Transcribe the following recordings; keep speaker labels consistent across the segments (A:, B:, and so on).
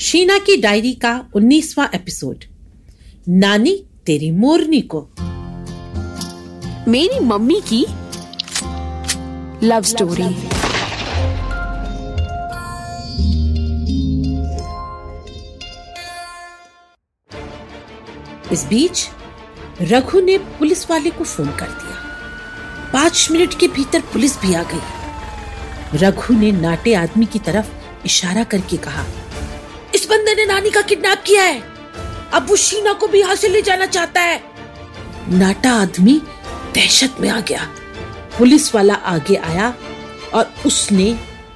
A: शीना की डायरी का उन्नीसवा एपिसोड। नानी तेरी मोरनी को।
B: मेरी मम्मी की लव स्टोरी।
A: इस बीच रघु ने पुलिस वाले को फ़ोन कर दिया। पाँच मिनट के भीतर पुलिस भी आ गई। रघु ने नाटे आदमी की तरफ़ इशारा करके कहा इस बंदे ने नानी का किडनैप किया है। अब वो शीना को भी यहाँ से ले जाना चाहता है। नाटा आदमी दहशत में आ गया। पुलिस वाला आगे आया और उसने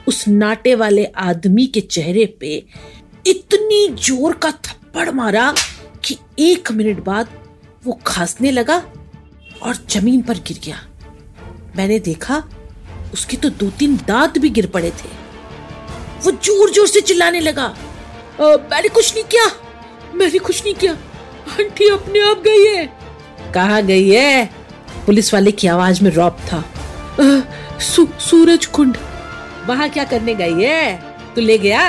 A: उस नाटे वाले आदमी के चेहरे पे इतनी ज़ोर का थप्पड़ मारा कि एक मिनट बाद वो खांसने लगा और ज़मीन पर गिर गया। मैंने देखा उसके तो दो तीन दांत भी गिर पड़े थे। वो ज़ोर ज़ोर से चिल्लाने लगा। मैंने कुछ नहीं किया। मैंने कुछ नहीं किया। आंटी अपने आप गई है। कहा गई है? पुलिस वाले की आवाज़ में रॉब था। आ, सू, सूरज कुंड। वहाँ क्या करने गई है? तू ले गया?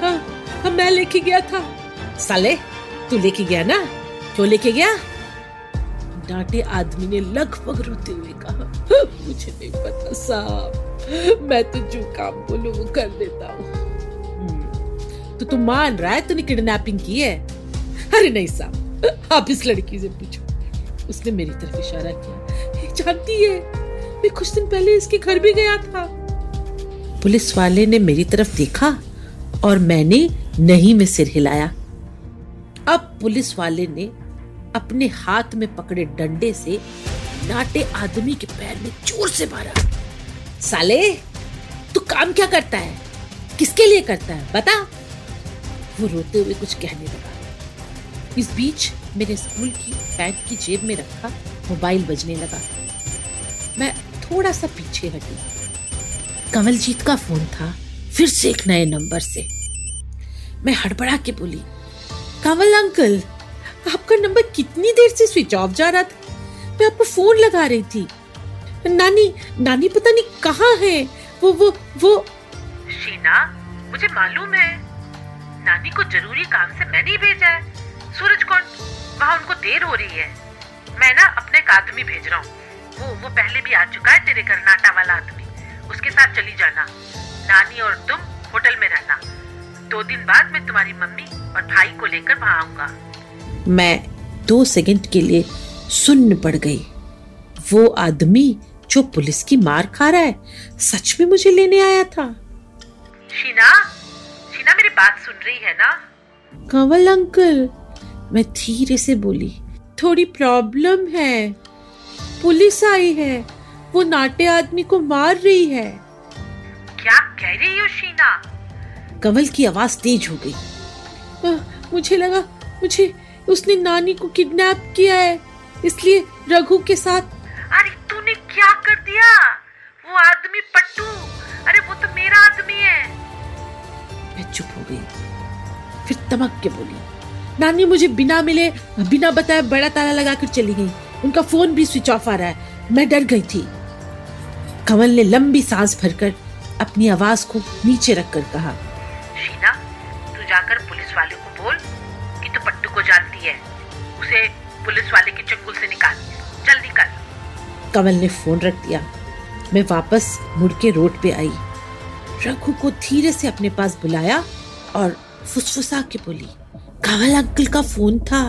A: हाँ, हाँ मैं लेके गया था। साले तू लेके गया ना? क्यों लेके गया? डांटे आदमी ने लगभग रोते हुए कहा मुझे नहीं पता साहब मैं तो जो काम बोलू वो कर देता हूँ। तो तू मान रहा है तूने किडनैपिंग की है? अरे नहीं साहब, आप इस लड़की से पूछो। उसने मेरी तरफ़ इशारा किया। जानती है, मैं कुछ दिन पहले इसके घर भी गया था। पुलिस वाले ने मेरी तरफ़ देखा और मैंने नहीं में सिर हिलाया। अब पुलिस वाले ने अपने हाथ में पकड़े डंडे से नाटे आदमी के पैर में ज़ोर से मारा। साले, तू काम क्या करता है? किसके लिए करता है? बता। वो रोते हुए कुछ कहने लगा। इस बीच मेरे स्कूल की पैंट की जेब में रखा, मोबाइल बजने लगा। मैं थोड़ा सा पीछे हटी। कमलजीत का फ़ोन था, फिर से एक नए नंबर से। मैं हड़बड़ा के बोली, कमल अंकल, आपका नंबर कितनी देर से स्विच ऑफ़ जा रहा था? मैं आपको फ़ोन लगा रही थी। नानी नानी पता नहीं कहाँ है? वो वो वो
C: शीना, मुझे मालूम है। नानी को ज़रूरी काम से मैंने ही भेजा है। सूरज कौन? वहाँ उनको देर हो रही है। मैं ना अपने एक आदमी भेज रहा हूँ। वो वो पहले भी आ चुका है तेरे घर नाटा वाला आदमी। उसके साथ चली जाना। नानी और तुम होटल में रहना। दो दिन बाद मैं तुम्हारी मम्मी और भाई को लेकर वहाँ आऊँगा।
A: मैं दो सेकंड के लिए सुन्न पड़ गई। वो आदमी जो पुलिस की मार खा रहा है सच में मुझे लेने आया था।
C: शीना? शीना मेरी बात सुन रही है ना?
A: कंवल अंकल मैं धीरे से बोली थोड़ी प्रॉब्लम है। पुलिस आई है वो नाटे आदमी को मार रही है।
C: क्या कह रही हो शीना?
A: कंवल की आवाज़ तेज हो गई। मुझे लगा मुझे उसने नानी को किडनैप किया है इसलिए रघु के साथ
C: अरे तूने क्या कर दिया? वो आदमी पट्टू अरे वो तो मेरा आदमी है।
A: मैं चुप हो गई। फिर तमक के बोली नानी मुझे बिना मिले बिना बताए बड़ा ताला लगाकर चली गई। उनका फ़ोन भी स्विच ऑफ़ आ रहा है। मैं डर गई थी। कमल ने लंबी सांस भरकर अपनी आवाज़ को नीचे रखकर कहा
C: शीना तू जाकर पुलिस वाले को बोल कि तू पट्टू को जानती है। उसे पुलिस वाले के चंगुल से निकाल जल्दी कर।
A: कमल ने फ़ोन रख दिया। मैं वापस मुड़ के रोड पे आई। रघु को धीरे से अपने पास बुलाया और फुसफुसा के बोली कमल अंकल का फ़ोन था?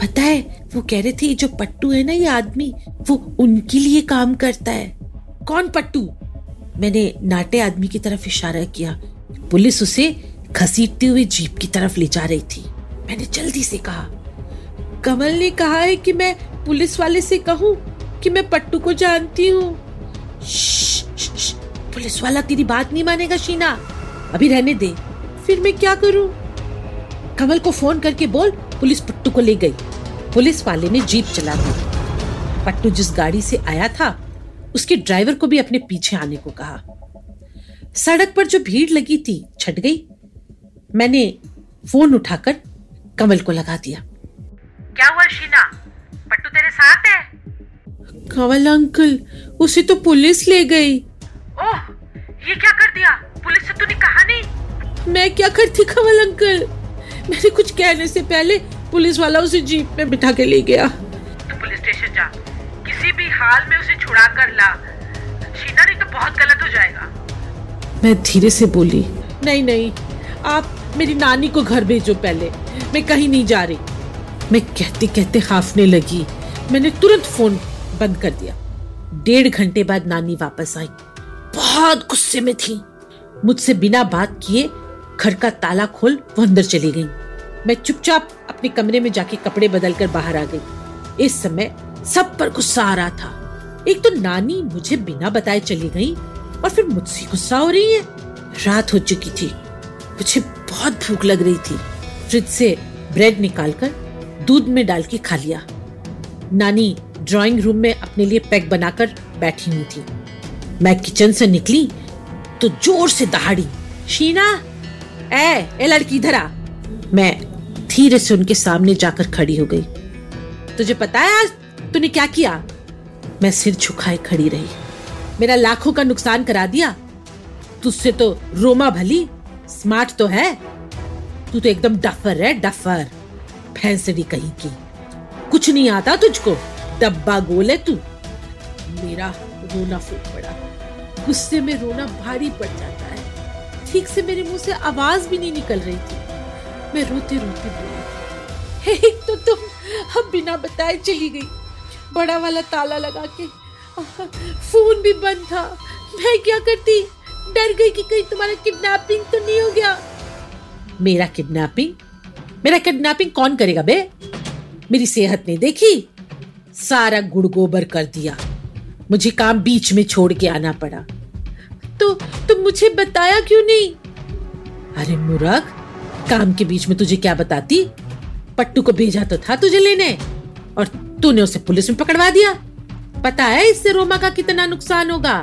A: पता है, वो कह रहे थे जो पट्टू है ना ये आदमी, वो उनके लिए काम करता है। कौन पट्टू? मैंने नाटे आदमी की तरफ़ इशारा किया। पुलिस उसे घसीटते हुए जीप की तरफ़ ले जा रही थी। मैंने जल्दी से कहा, कमल ने कहा है कि मैं पुलिस वाले से कहूँ कि मैं पट्टू को जानती हूँ। पुलिस वाला तेरी बात नहीं मानेगा शीना। अभी रहने दे फिर मैं क्या करूँ? कमल को फ़ोन करके बोल पुलिस पट्टू को ले गई। पुलिस वाले ने जीप चला दी। पट्टू जिस गाड़ी से आया था उसके ड्राइवर को भी अपने पीछे आने को कहा। सड़क पर जो भीड़ लगी थी छट गई। मैंने फ़ोन उठाकर कमल को लगा दिया।
C: क्या हुआ शीना? पट्टू तेरे साथ है?
A: कमल अंकल उसे तो पुलिस ले गई।
C: ये क्या कर दिया? पुलिस से तूने कहा नहीं?
A: मैं क्या करती कमल अंकल? मैंने कुछ कहने से पहले पुलिस वाला उसे जीप में बिठा के ले गया।
C: तू पुलिस स्टेशन जा। किसी भी हाल में उसे छुड़ा कर ला। शीना नहीं तो बहुत गलत हो जाएगा।
A: मैं धीरे से बोली नहीं नहीं आप मेरी नानी को घर भेजो पहले। मैं कहीं नहीं जा रही। मैं कहते कहते हाफने लगी। मैंने तुरंत फ़ोन बंद कर दिया। डेढ़ घंटे बाद नानी वापस आई। बहुत गुस्से में थी। मुझसे बिना बात किए घर का ताला खोल वो अंदर चली गई। मैं चुपचाप अपने कमरे में जाके कपड़े बदल कर बाहर आ गई। इस समय सब पर गुस्सा आ रहा था। एक तो नानी मुझे बिना बताए चली गई और फिर मुझसे गुस्सा हो रही है। रात हो चुकी थी। मुझे बहुत भूख लग रही थी। फ्रिज से ब्रेड निकालकर दूध में डाल के खा लिया। नानी ड्राइंग रूम में अपने लिए पैक बनाकर बैठी हुई थी। मैं किचन से निकली तो ज़ोर से दहाड़ी। शीना ए ए लड़की इधर आ। मैं धीरे से उनके सामने जाकर खड़ी हो गई। तुझे पता है आज तूने क्या किया? मैं सिर झुकाए खड़ी रही। मेरा लाखों का नुकसान करा दिया। तुझसे तो रोमा भली स्मार्ट तो है। तू तो एकदम डफर है डफर। भैंसड़ी कहीं की। कुछ नहीं आता तुझको। डब्बा गोल है तू। मेरा रोना फूट पड़ा। गुस्से में रोना भारी पड़ जाता है। ठीक से मेरे मुँह से आवाज़ भी नहीं निकल रही थी। मैं रोते रोते बोली एक तो तुम अब बिना बताए चली गई। बड़ा वाला ताला लगा के फ़ोन भी बंद था। मैं क्या करती? डर गई कि कहीं तुम्हारा किडनैपिंग तो नहीं हो गया। मेरा किडनैपिंग मेरा किडनैपिंग कौन करेगा बे? मेरी सेहत ने देखी? सारा गुड़ गोबर कर दिया। मुझे काम बीच में छोड़ के आना पड़ा। तो तुम मुझे बताया क्यों नहीं? अरे मुरख काम के बीच में तुझे क्या बताती? पट्टू को भेजा तो था तुझे लेने, और तूने उसे पुलिस में पकड़वा दिया। पता है इससे रोमा का कितना नुकसान होगा?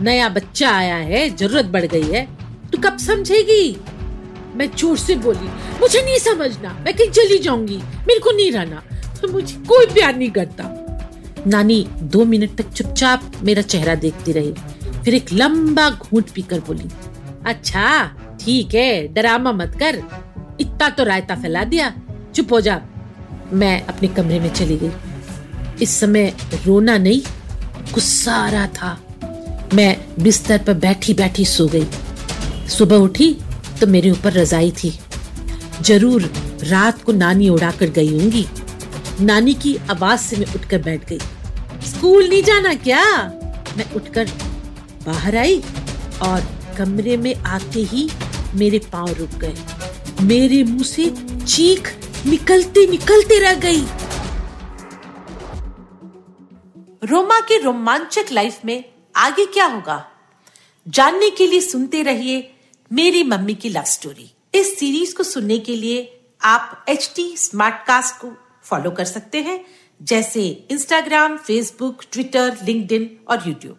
A: नया बच्चा आया है, ज़रूरत बढ़ गई है, तू कब समझेगी? मैं ज़ोर से बोली, मुझे नहीं समझना, मैं कहीं चली जाऊँगी, मेरे को नहीं रहना तो मुझे कोई प्यार नहीं करता। नानी, दो मिनट तक चुपचाप मेरा चेहरा देखती रही। फिर एक लंबा घूंट पीकर बोली अच्छा ठीक है, डरामा मत कर, इतना तो रायता फैला दिया, चुप हो जा। मैं अपने कमरे में चली गई। इस समय रोना नहीं, गुस्सा आ रहा था। मैं बिस्तर पर बैठी बैठी सो गई। सुबह उठी तो मेरे ऊपर रजाई थी। ज़रूर रात को नानी उड़ा कर गई होंगी। नानी की आवाज़ से मैं उठकर बैठ गई। स्कूल नहीं जाना क्या? मैं उठकर बाहर आई और कमरे में आते ही मेरे पाँव रुक गए। मेरे मुँह से चीख निकलते निकलते रह गई। रोमा के रोमांचक लाइफ में आगे क्या होगा? जानने के लिए सुनते रहिए मेरी मम्मी की लव स्टोरी इस सीरीज़ को सुनने के लिए आप एच टी स्मार्ट कास्ट को फॉलो कर सकते हैं, जैसे इंस्टाग्राम फेसबुक ट्विटर लिंक्डइन और यूट्यूब